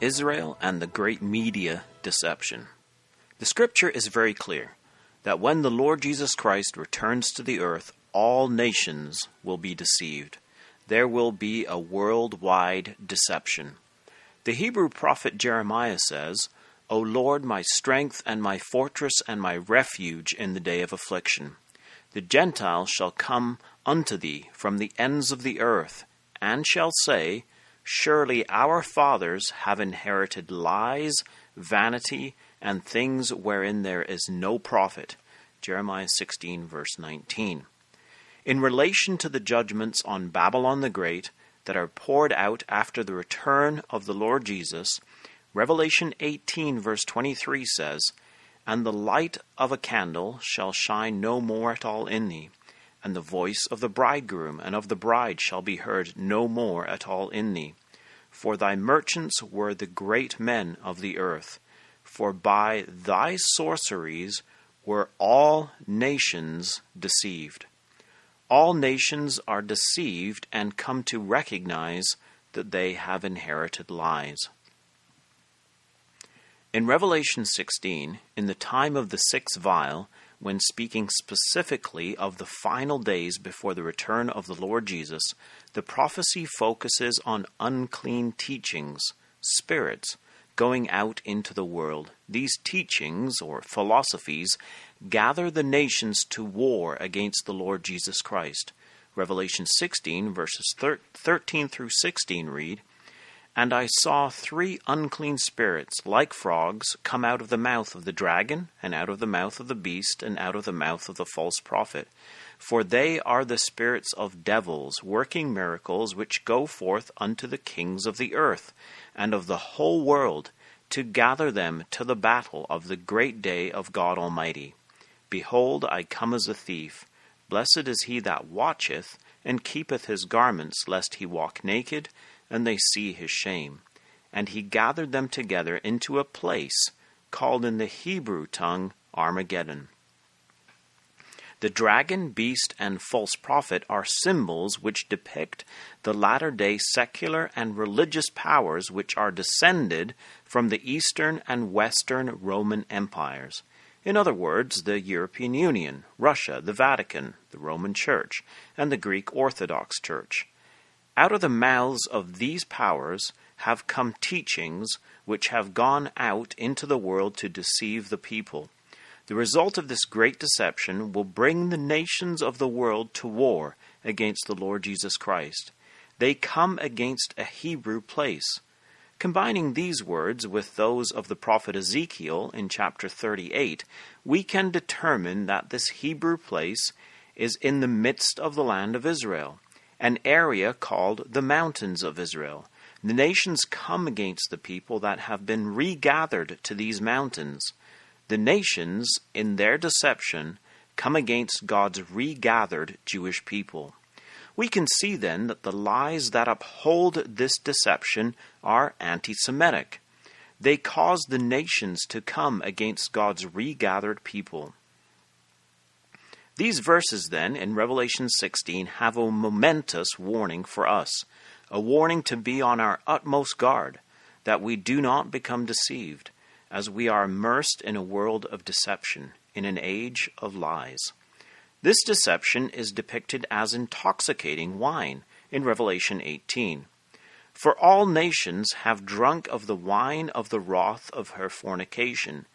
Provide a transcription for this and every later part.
Israel and the great media deception. The scripture is very clear that when the Lord Jesus Christ returns to the earth, all nations will be deceived. There will be a worldwide deception. The Hebrew prophet Jeremiah says, O Lord, my strength and my fortress and my refuge in the day of affliction. The Gentiles shall come unto thee from the ends of the earth, and shall say, Surely our fathers have inherited lies, vanity, and things wherein there is no profit. Jeremiah 16, verse 19. In relation to the judgments on Babylon the Great that are poured out after the return of the Lord Jesus, Revelation 18, verse 23 says, And the light of a candle shall shine no more at all in thee, and the voice of the bridegroom and of the bride shall be heard no more at all in thee. For thy merchants were the great men of the earth, for by thy sorceries were all nations deceived. All nations are deceived and come to recognize that they have inherited lies. In Revelation 16, in the time of the sixth vial, when speaking specifically of the final days before the return of the Lord Jesus, the prophecy focuses on unclean teachings, spirits, going out into the world. These teachings, or philosophies, gather the nations to war against the Lord Jesus Christ. Revelation 16, verses 13 through 16 read, and I saw three unclean spirits, like frogs, come out of the mouth of the dragon, and out of the mouth of the beast, and out of the mouth of the false prophet. For they are the spirits of devils, working miracles, which go forth unto the kings of the earth, and of the whole world, to gather them to the battle of the great day of God Almighty. Behold, I come as a thief. Blessed is he that watcheth, and keepeth his garments, lest he walk naked, and they see his shame. And he gathered them together into a place called in the Hebrew tongue Armageddon. The dragon, beast, and false prophet are symbols which depict the latter day secular and religious powers which are descended from the Eastern and Western Roman empires. In other words, the European Union, Russia, the Vatican, the Roman Church, and the Greek Orthodox Church. Out of the mouths of these powers have come teachings which have gone out into the world to deceive the people. The result of this great deception will bring the nations of the world to war against the Lord Jesus Christ. They come against a Hebrew place. Combining these words with those of the prophet Ezekiel in chapter 38, we can determine that this Hebrew place is in the midst of the land of Israel an area called the Mountains of Israel. The nations come against the people that have been regathered to these mountains. The nations, in their deception, come against God's regathered Jewish people. We can see then that the lies that uphold this deception are anti Semitic. They cause the nations to come against God's regathered people. These verses, then, in Revelation 16, have a momentous warning for us, a warning to be on our utmost guard, that we do not become deceived, as we are immersed in a world of deception, in an age of lies. This deception is depicted as intoxicating wine in Revelation 18. For all nations have drunk of the wine of the wrath of her fornication,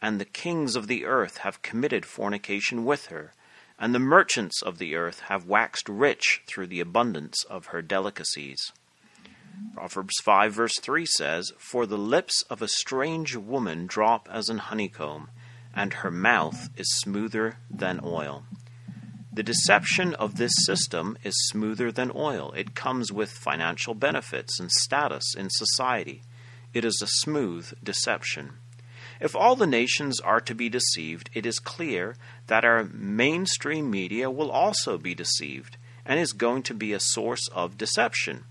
and the kings of the earth have committed fornication with her and the merchants of the earth have waxed rich through the abundance of her delicacies. Proverbs 5 verse 3 says, For the lips of a strange woman drop as an honeycomb, and her mouth is smoother than oil. The deception of this system is smoother than oil. It comes with financial benefits and status in society. It is a smooth deception. If all the nations are to be deceived, it is clear that our mainstream media will also be deceived and is going to be a source of deception.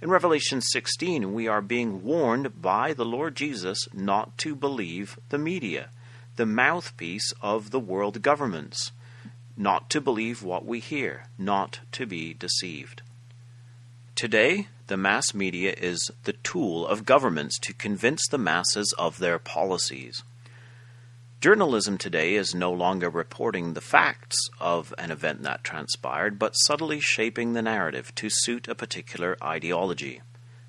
In Revelation 16, we are being warned by the Lord Jesus not to believe the media, the mouthpiece of the world governments, not to believe what we hear, not to be deceived. Today, the mass media is the tool of governments to convince the masses of their policies. Journalism today is no longer reporting the facts of an event that transpired, but subtly shaping the narrative to suit a particular ideology.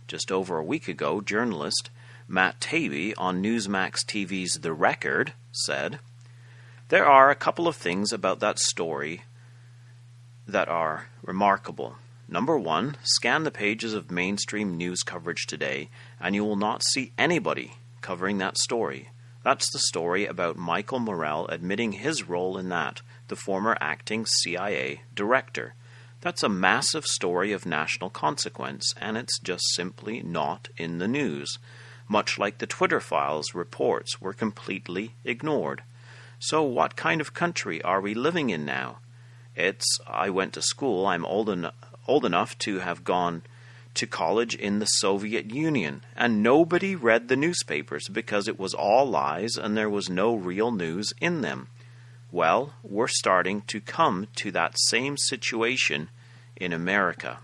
Just over a week ago, journalist Matt Taibbi on Newsmax TV's The Record said, There are a couple of things about that story that are remarkable. Number one, scan the pages of mainstream news coverage today, and you will not see anybody covering that story. That's the story about Michael Morell admitting his role in that, the former acting CIA director. That's a massive story of national consequence, and it's just simply not in the news much like the Twitter files reports were completely ignored. So, what kind of country are we living in now? It's, I went to school, I'm old, en- old enough to have gone to college in the Soviet Union, and nobody read the newspapers because it was all lies and there was no real news in them. Well, we're starting to come to that same situation in America.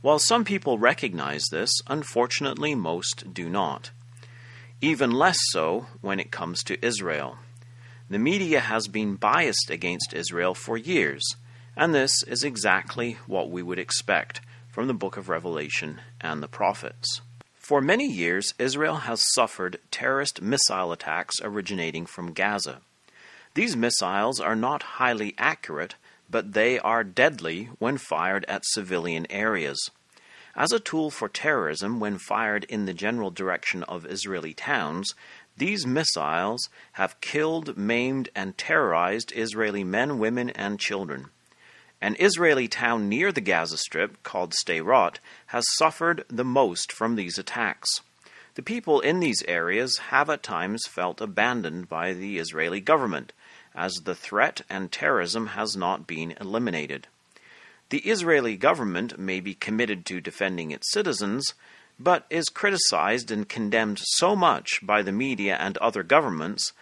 While some people recognize this, unfortunately most do not. Even less so when it comes to Israel. The media has been biased against Israel for years, and this is exactly what we would expect from the book of Revelation and the prophets. For many years, Israel has suffered terrorist missile attacks originating from Gaza. These missiles are not highly accurate, but they are deadly when fired at civilian areas. As a tool for terrorism when fired in the general direction of Israeli towns, these missiles have killed, maimed, and terrorized Israeli men, women, and children. An Israeli town near the Gaza Strip, called Sderot, has suffered the most from these attacks. The people in these areas have at times felt abandoned by the Israeli government, as the threat and terrorism has not been eliminated. The Israeli government may be committed to defending its citizens, but is criticized and condemned so much by the media and other governments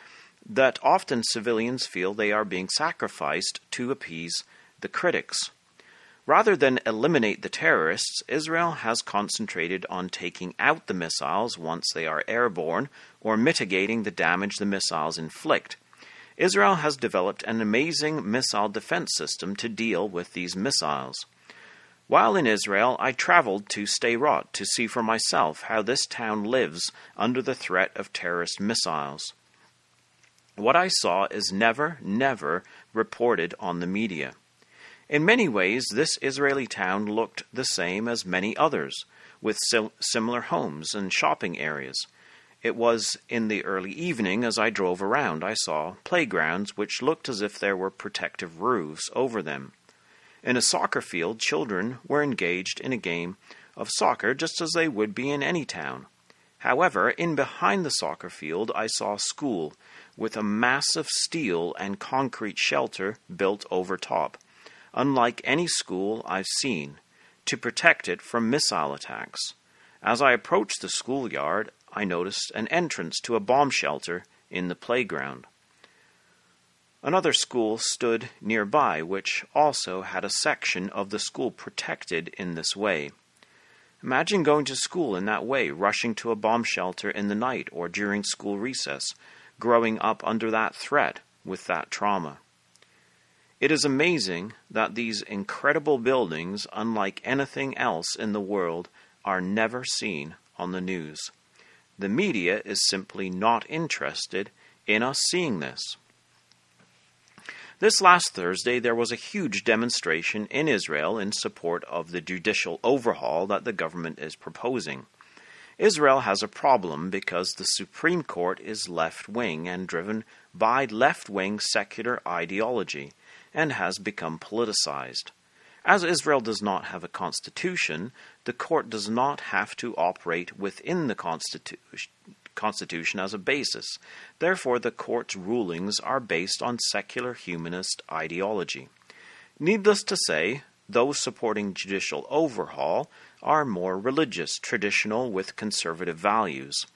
that often civilians feel they are being sacrificed to appease the critics. Rather than eliminate the terrorists, Israel has concentrated on taking out the missiles once they are airborne or mitigating the damage the missiles inflict. Israel has developed an amazing missile defense system to deal with these missiles. While in Israel, I traveled to Sderot to see for myself how this town lives under the threat of terrorist missiles. What I saw is never, never reported on the media. In many ways, this Israeli town looked the same as many others, with similar homes and shopping areas. It was in the early evening as I drove around I saw playgrounds which looked as if there were protective roofs over them. In a soccer field, children were engaged in a game of soccer just as they would be in any town. However, in behind the soccer field, I saw a school with a massive steel and concrete shelter built over top, unlike any school I've seen, to protect it from missile attacks. As I approached the schoolyard, I noticed an entrance to a bomb shelter in the playground. Another school stood nearby, which also had a section of the school protected in this way. Imagine going to school in that way, rushing to a bomb shelter in the night or during school recess, growing up under that threat with that trauma. It is amazing that these incredible buildings, unlike anything else in the world, are never seen on the news. The media is simply not interested in us seeing this. This last Thursday, there was a huge demonstration in Israel in support of the judicial overhaul that the government is proposing. Israel has a problem because the Supreme Court is left wing and driven by left wing secular ideology and has become politicized. As Israel does not have a constitution, the court does not have to operate within the constitution, constitution as a basis. Therefore, the court's rulings are based on secular humanist ideology. Needless to say, those supporting judicial overhaul are more religious, traditional, with conservative values.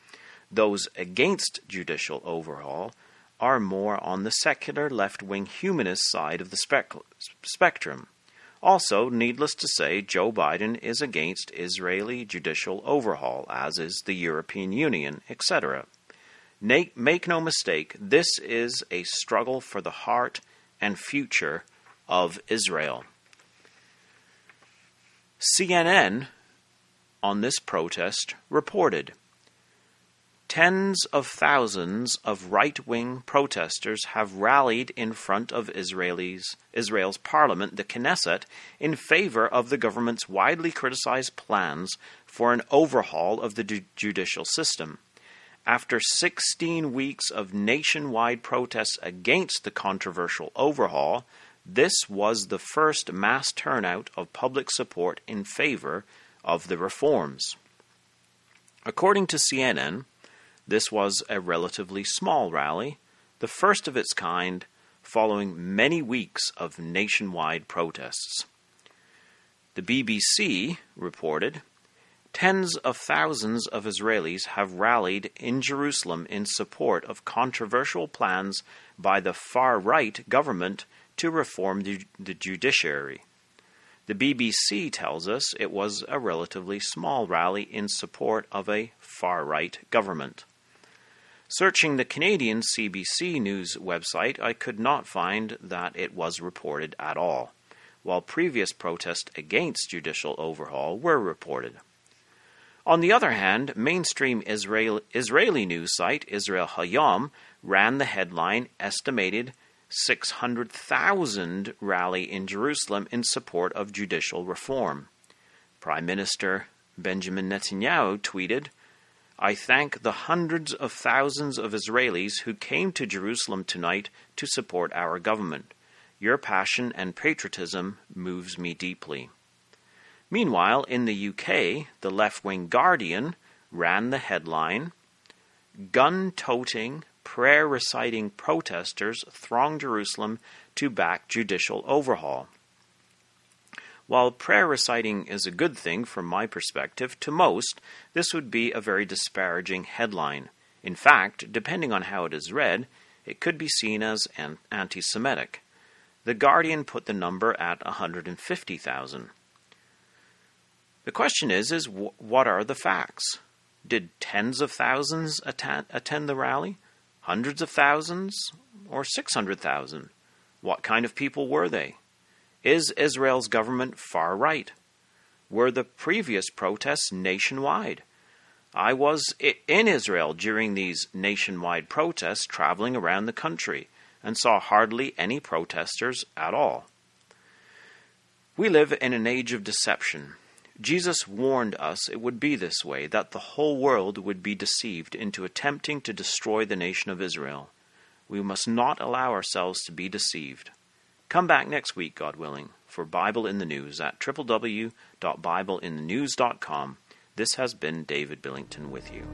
Those against judicial overhaul are more on the secular left wing humanist side of the spec- spectrum. Also, needless to say, Joe Biden is against Israeli judicial overhaul, as is the European Union, etc. Make no mistake, this is a struggle for the heart and future of Israel. CNN on this protest reported Tens of thousands of right wing protesters have rallied in front of Israelis, Israel's parliament, the Knesset, in favor of the government's widely criticized plans for an overhaul of the judicial system. After 16 weeks of nationwide protests against the controversial overhaul, this was the first mass turnout of public support in favor of the reforms. According to CNN, this was a relatively small rally, the first of its kind following many weeks of nationwide protests. The BBC reported tens of thousands of Israelis have rallied in Jerusalem in support of controversial plans by the far right government to reform the, the, judiciary. The BBC tells us it was a relatively small rally in support of a far right government. Searching the Canadian CBC News website, I could not find that it was reported at all, while previous protests against judicial overhaul were reported. On the other hand, mainstream Israel, Israeli news site Israel Hayom ran the headline estimated 600,000 rally in Jerusalem in support of judicial reform. Prime Minister Benjamin Netanyahu tweeted, I thank the hundreds of thousands of Israelis who came to Jerusalem tonight to support our government. Your passion and patriotism moves me deeply. Meanwhile, in the UK, the left wing Guardian ran the headline Gun toting, prayer reciting protesters throng Jerusalem to back judicial overhaul. While prayer reciting is a good thing from my perspective, to most, this would be a very disparaging headline. In fact, depending on how it is read, it could be seen as anti Semitic. The Guardian put the number at 150,000. The question is, is what are the facts? Did tens of thousands attend the rally? Hundreds of thousands? Or 600,000? What kind of people were they? Is Israel's government far right? Were the previous protests nationwide? I was in Israel during these nationwide protests, traveling around the country, and saw hardly any protesters at all. We live in an age of deception. Jesus warned us it would be this way, that the whole world would be deceived into attempting to destroy the nation of Israel. We must not allow ourselves to be deceived. Come back next week, God willing, for Bible in the News at www.bibleinthenews.com. This has been David Billington with you.